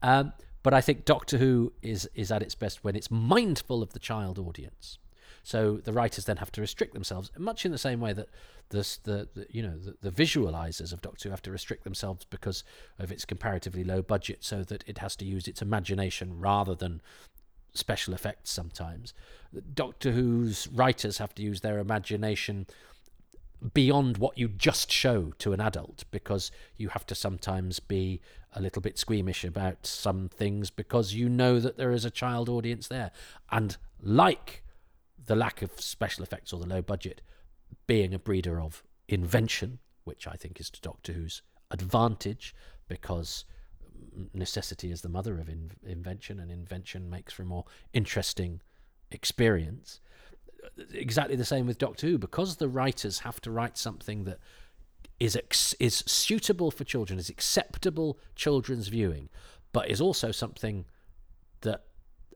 Um, but I think Doctor Who is is at its best when it's mindful of the child audience. So the writers then have to restrict themselves, much in the same way that the, the, you know the, the, visualizers of Doctor Who have to restrict themselves because of its comparatively low budget, so that it has to use its imagination rather than special effects. Sometimes Doctor Who's writers have to use their imagination beyond what you just show to an adult because you have to sometimes be a little bit squeamish about some things because you know that there is a child audience there. And like the lack of special effects or the low budget being a breeder of invention, which I think is to Doctor Who's advantage because necessity is the mother of in- invention and invention makes for a more interesting experience exactly the same with Doctor Who because the writers have to write something that is ex- is suitable for children, is acceptable children's viewing, but is also something that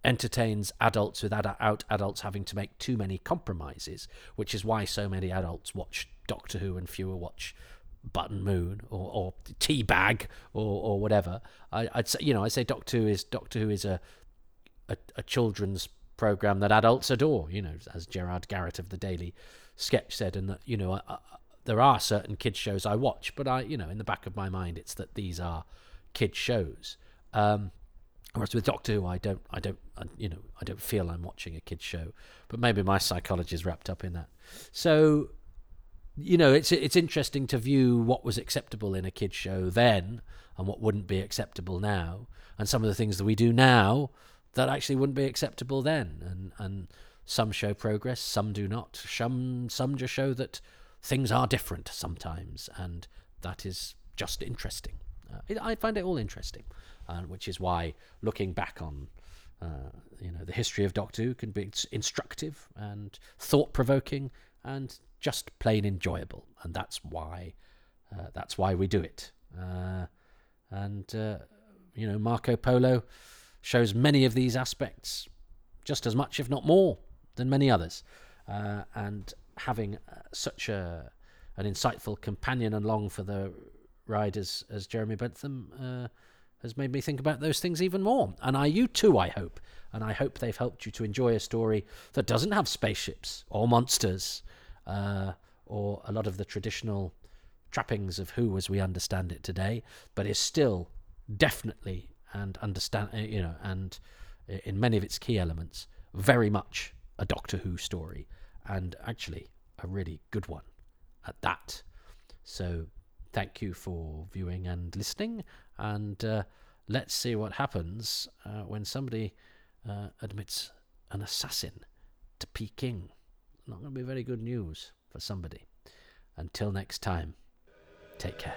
entertains adults without adults having to make too many compromises, which is why so many adults watch Doctor Who and fewer watch Button Moon or, or Tea Bag or or whatever. I, would say you know I say Doctor Who is Doctor Who is a a, a children's program that adults adore. You know, as Gerard Garrett of the Daily Sketch said, and that you know, I, there are certain kids shows I watch, but I, you know, in the back of my mind, it's that these are kids shows. Um, whereas with Doctor Who, I don't, I don't, I, you know, I don't feel I'm watching a kids show, but maybe my psychology is wrapped up in that. So, you know, it's it's interesting to view what was acceptable in a kids show then and what wouldn't be acceptable now, and some of the things that we do now that actually wouldn't be acceptable then. And and some show progress, some do not. Some some just show that things are different sometimes, and that is just interesting. Uh, I find it all interesting, uh, which is why looking back on. Uh, you know, the history of Doctor Who can be instructive and thought provoking and just plain enjoyable, and that's why uh, that's why we do it. Uh, and uh, you know, Marco Polo shows many of these aspects just as much, if not more, than many others. Uh, and having uh, such a an insightful companion along for the ride as, as Jeremy Bentham uh, has made me think about those things even more. And I, you too, I hope. And I hope they've helped you to enjoy a story that doesn't have spaceships or monsters uh, or a lot of the traditional trappings of Who as we understand it today, but is still definitely and understand, uh, you know, and in many of its key elements, very much a Doctor Who story, and actually a really good one at that. So, thank you for viewing and listening, and uh, let's see what happens uh, when somebody uh, admits an assassin to Peking. Not going to be very good news for somebody. Until next time. Take care.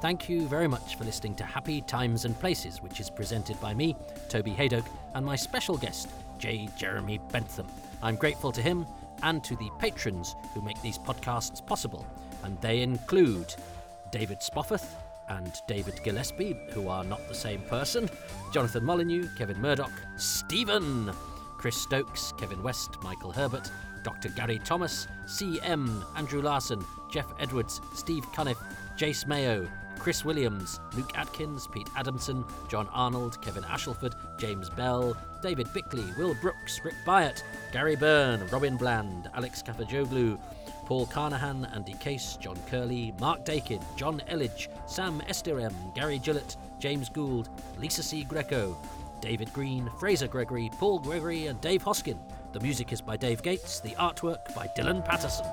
Thank you very much for listening to Happy Times and Places, which is presented by me, Toby Hadoke, and my special guest, J. Jeremy Bentham. I'm grateful to him and to the patrons who make these podcasts possible, and they include David Spofforth and David Gillespie, who are not the same person, Jonathan Molyneux, Kevin Murdoch, Stephen, Chris Stokes, Kevin West, Michael Herbert, Dr. Gary Thomas, CM, Andrew Larson, Jeff Edwards, Steve Cunniff, Jace Mayo, Chris Williams, Luke Atkins, Pete Adamson, John Arnold, Kevin Ashelford, James Bell, David Bickley, Will Brooks, Rick Byatt, Gary Byrne, Robin Bland, Alex Kafajoglu, Paul Carnahan, Andy Case, John Curley, Mark Dakin, John Elledge, Sam Estirem, Gary Gillett, James Gould, Lisa C. Greco, David Green, Fraser Gregory, Paul Gregory, and Dave Hoskin. The music is by Dave Gates, the artwork by Dylan Patterson.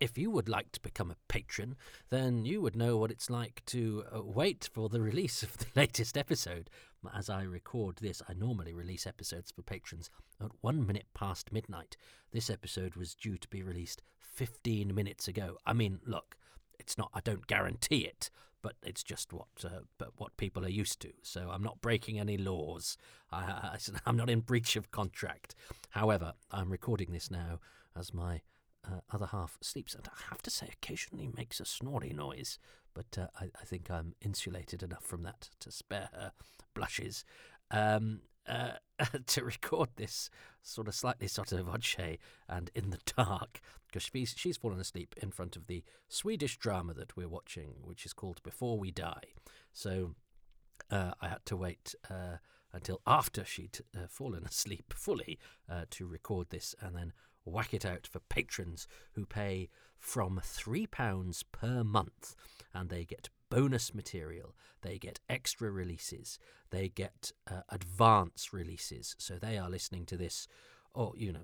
If you would like to become a patron, then you would know what it's like to uh, wait for the release of the latest episode. As I record this, I normally release episodes for patrons at one minute past midnight. This episode was due to be released 15 minutes ago. I mean, look, it's not, I don't guarantee it, but it's just what uh, but what people are used to. So I'm not breaking any laws. I, I, I'm not in breach of contract. However, I'm recording this now as my uh, other half sleeps, and I have to say, occasionally makes a snory noise. But uh, I, I, think I'm insulated enough from that to spare her blushes. Um, uh, to record this sort of slightly sort of voce and in the dark because she's, she's fallen asleep in front of the Swedish drama that we're watching, which is called Before We Die. So uh, I had to wait uh, until after she'd uh, fallen asleep fully to record this and then whack it out for patrons who pay from £3 per month and they get bonus material, they get extra releases, they get uh, advance releases. So they are listening to this, or, you know,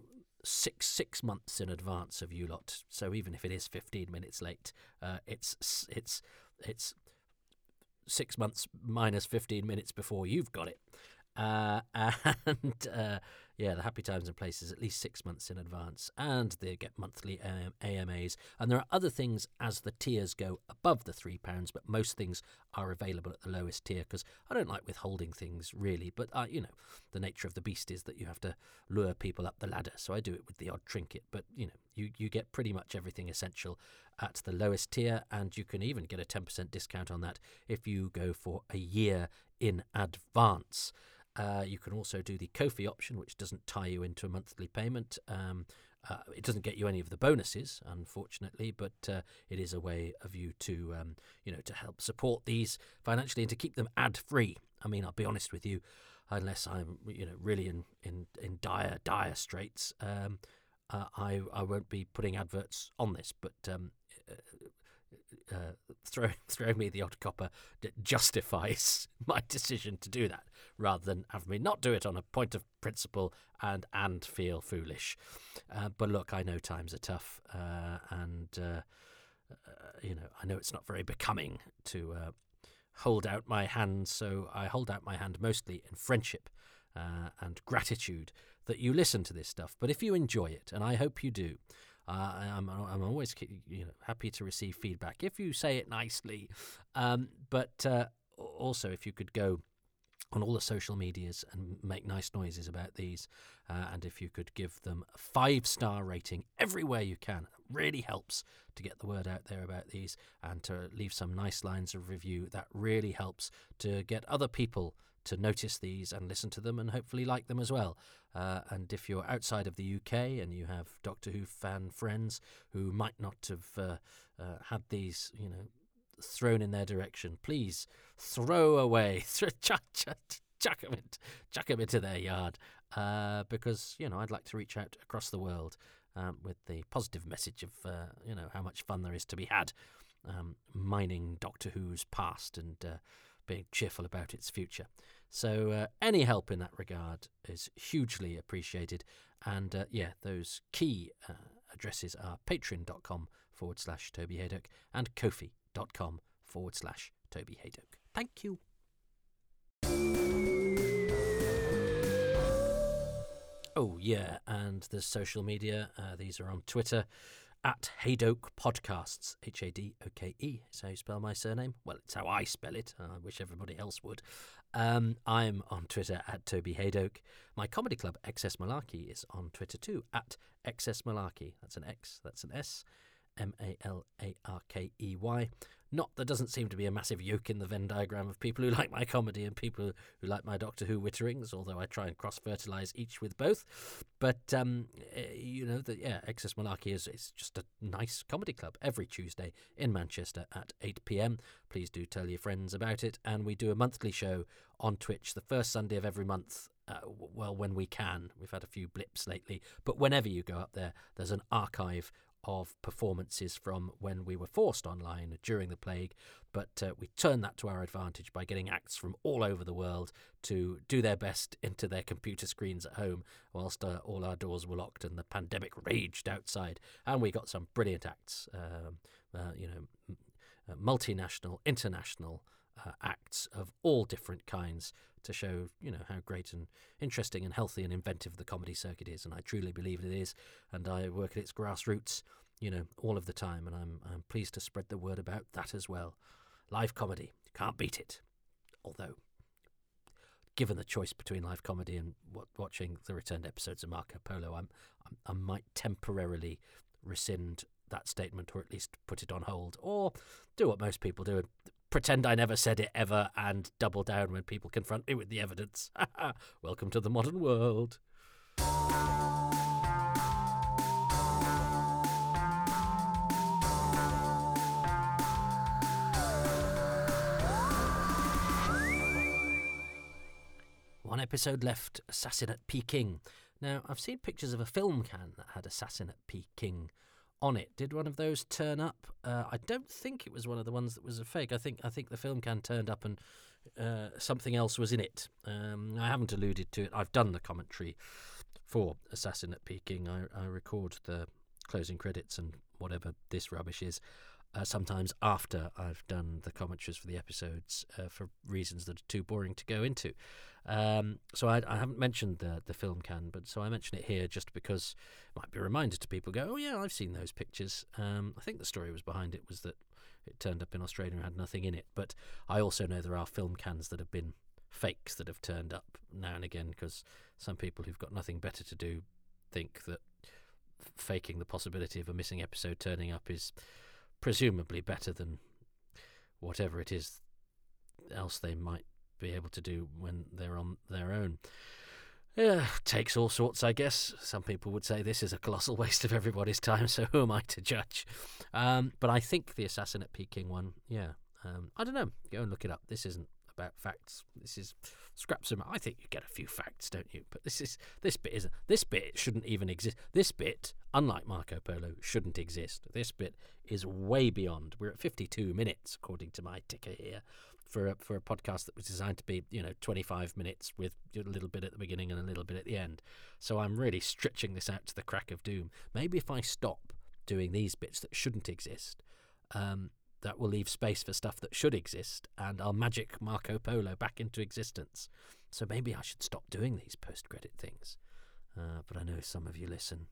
six six months in advance of you lot. So even if it is 15 minutes late, uh, it's it's it's six months minus 15 minutes before you've got it. Uh, and uh, yeah, the Happy Times and Places at least six months in advance, and they get monthly AMAs. And there are other things as the tiers go above the three pounds, but most things are available at the lowest tier because I don't like withholding things really. But you know, the nature of the beast is that you have to lure people up the ladder. So I do it with the odd trinket, but you know, you you get pretty much everything essential at the lowest tier, and you can even get a ten percent discount on that if you go for a year in advance. Uh, you can also do the Ko-fi option, which doesn't tie you into a monthly payment. Um, uh, it doesn't get you any of the bonuses, unfortunately, but uh, it is a way of you to, um, you know, to help support these financially and to keep them ad-free. I mean, I'll be honest with you, unless I'm, you know, really in in, in dire dire straits, um, uh, I I won't be putting adverts on this. But um, uh, uh, throw, throwing me the odd copper that justifies my decision to do that, rather than have me not do it on a point of principle and and feel foolish. Uh, but look, I know times are tough, uh, and uh, uh, you know I know it's not very becoming to uh, hold out my hand. So I hold out my hand mostly in friendship and gratitude that you listen to this stuff. But if you enjoy it, and I hope you do. Uh, I'm, I'm always you know happy to receive feedback if you say it nicely. Um, but uh, also, if you could go on all the social medias and make nice noises about these, uh, and if you could give them a five star rating everywhere you can, it really helps to get the word out there about these and to leave some nice lines of review. That really helps to get other people to notice these and listen to them and hopefully like them as well. Uh, and if you're outside of the UK and you have Doctor Who fan friends who might not have uh, uh, had these, you know, thrown in their direction, please throw away, chuck, chuck, chuck, them into, chuck them into their yard. Uh, because, you know, I'd like to reach out across the world um, with the positive message of, uh, you know, how much fun there is to be had um, mining Doctor Who's past and uh, being cheerful about its future. So, uh, any help in that regard is hugely appreciated. And uh, yeah, those key uh, addresses are patreon.com forward slash Toby Hadoke and kofi.com forward slash Toby Hadoke. Thank you. Oh, yeah, and there's social media. Uh, these are on Twitter at Hadoke Podcasts. H A D O K E is how you spell my surname. Well, it's how I spell it. I wish everybody else would. Um, I'm on Twitter at Toby Hadoke. My comedy club, XS Malarkey, is on Twitter too, at XS Malarkey. That's an X, that's an S. M A L A R K E Y. Not there doesn't seem to be a massive yoke in the Venn diagram of people who like my comedy and people who like my Doctor Who witterings, although I try and cross fertilize each with both. But um, eh, you know that yeah, XS is is just a nice comedy club every Tuesday in Manchester at 8 p.m. Please do tell your friends about it, and we do a monthly show on Twitch the first Sunday of every month. Uh, well, when we can. We've had a few blips lately, but whenever you go up there, there's an archive of performances from when we were forced online during the plague, but uh, we turned that to our advantage by getting acts from all over the world to do their best into their computer screens at home whilst uh, all our doors were locked and the pandemic raged outside. And we got some brilliant acts, um, uh, you know, uh, multinational, international. Uh, acts of all different kinds to show, you know, how great and interesting and healthy and inventive the comedy circuit is, and I truly believe it is. And I work at its grassroots, you know, all of the time, and I'm I'm pleased to spread the word about that as well. Live comedy, can't beat it. Although, given the choice between live comedy and w- watching the returned episodes of Marco Polo, I'm, I'm I might temporarily rescind that statement, or at least put it on hold, or do what most people do and pretend I never said it ever and double down when people confront me with the evidence. Welcome to the modern world. One episode left Assassin at Peking. Now, I've seen pictures of a film can that had Assassin at Peking on it. Did one of those turn up? Uh, I don't think it was one of the ones that was a fake. I think I think the film can turned up and uh, something else was in it. Um, I haven't alluded to it. I've done the commentary for Assassin at Peking. I, I record the closing credits and whatever this rubbish is. Uh, sometimes after I've done the commentaries for the episodes uh, for reasons that are too boring to go into. Um, so I, I, haven't mentioned the the film can, but so I mention it here just because it might be a reminder to people. Go, oh yeah, I've seen those pictures. Um, I think the story was behind it was that it turned up in Australia and had nothing in it. But I also know there are film cans that have been fakes that have turned up now and again because some people who've got nothing better to do think that faking the possibility of a missing episode turning up is presumably better than whatever it is else they might be able to do when they're on their own. Yeah, takes all sorts, I guess. Some people would say this is a colossal waste of everybody's time, so who am I to judge? Um, but I think the Assassin at Peking one, yeah. Um, I don't know. Go and look it up. This isn't about facts. This is scraps of. I think you get a few facts, don't you? But this is this bit is this bit shouldn't even exist. This bit, unlike Marco Polo, shouldn't exist. This bit is way beyond. We're at 52 minutes according to my ticker here for a, for a podcast that was designed to be you know 25 minutes with a little bit at the beginning and a little bit at the end. So I'm really stretching this out to the crack of doom. Maybe if I stop doing these bits that shouldn't exist, um, that will leave space for stuff that should exist, and I'll magic Marco Polo back into existence. So maybe I should stop doing these post-credit things. Uh, but I know some of you listen,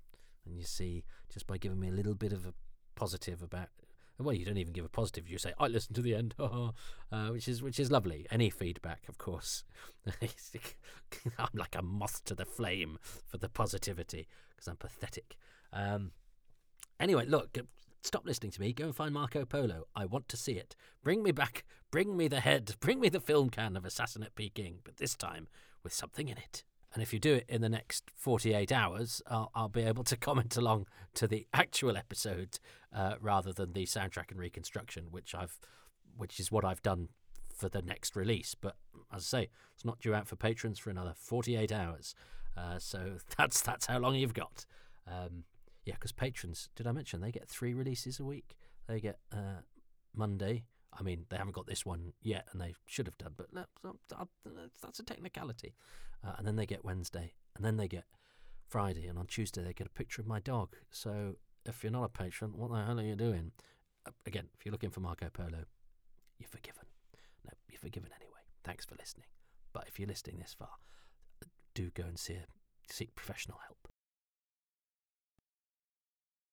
and you see just by giving me a little bit of a positive about well, you don't even give a positive. You say, "I listened to the end," uh, which is which is lovely. Any feedback, of course. I'm like a moth to the flame for the positivity because I'm pathetic. Um, anyway, look, stop listening to me. Go and find Marco Polo. I want to see it. Bring me back. Bring me the head. Bring me the film can of Assassin at Peking, but this time with something in it. And if you do it in the next 48 hours, I'll, I'll be able to comment along to the actual episode uh, rather than the soundtrack and reconstruction, which I've, which is what I've done for the next release. But as I say, it's not due out for patrons for another 48 hours. Uh, so that's that's how long you've got. Um, yeah, because patrons, did I mention they get three releases a week? They get uh, Monday, I mean, they haven't got this one yet, and they should have done, but that's a technicality. Uh, and then they get Wednesday, and then they get Friday, and on Tuesday they get a picture of my dog. So if you're not a patron, what the hell are you doing? Uh, again, if you're looking for Marco Polo, you're forgiven. No, you're forgiven anyway. Thanks for listening. But if you're listening this far, do go and see a seek professional help.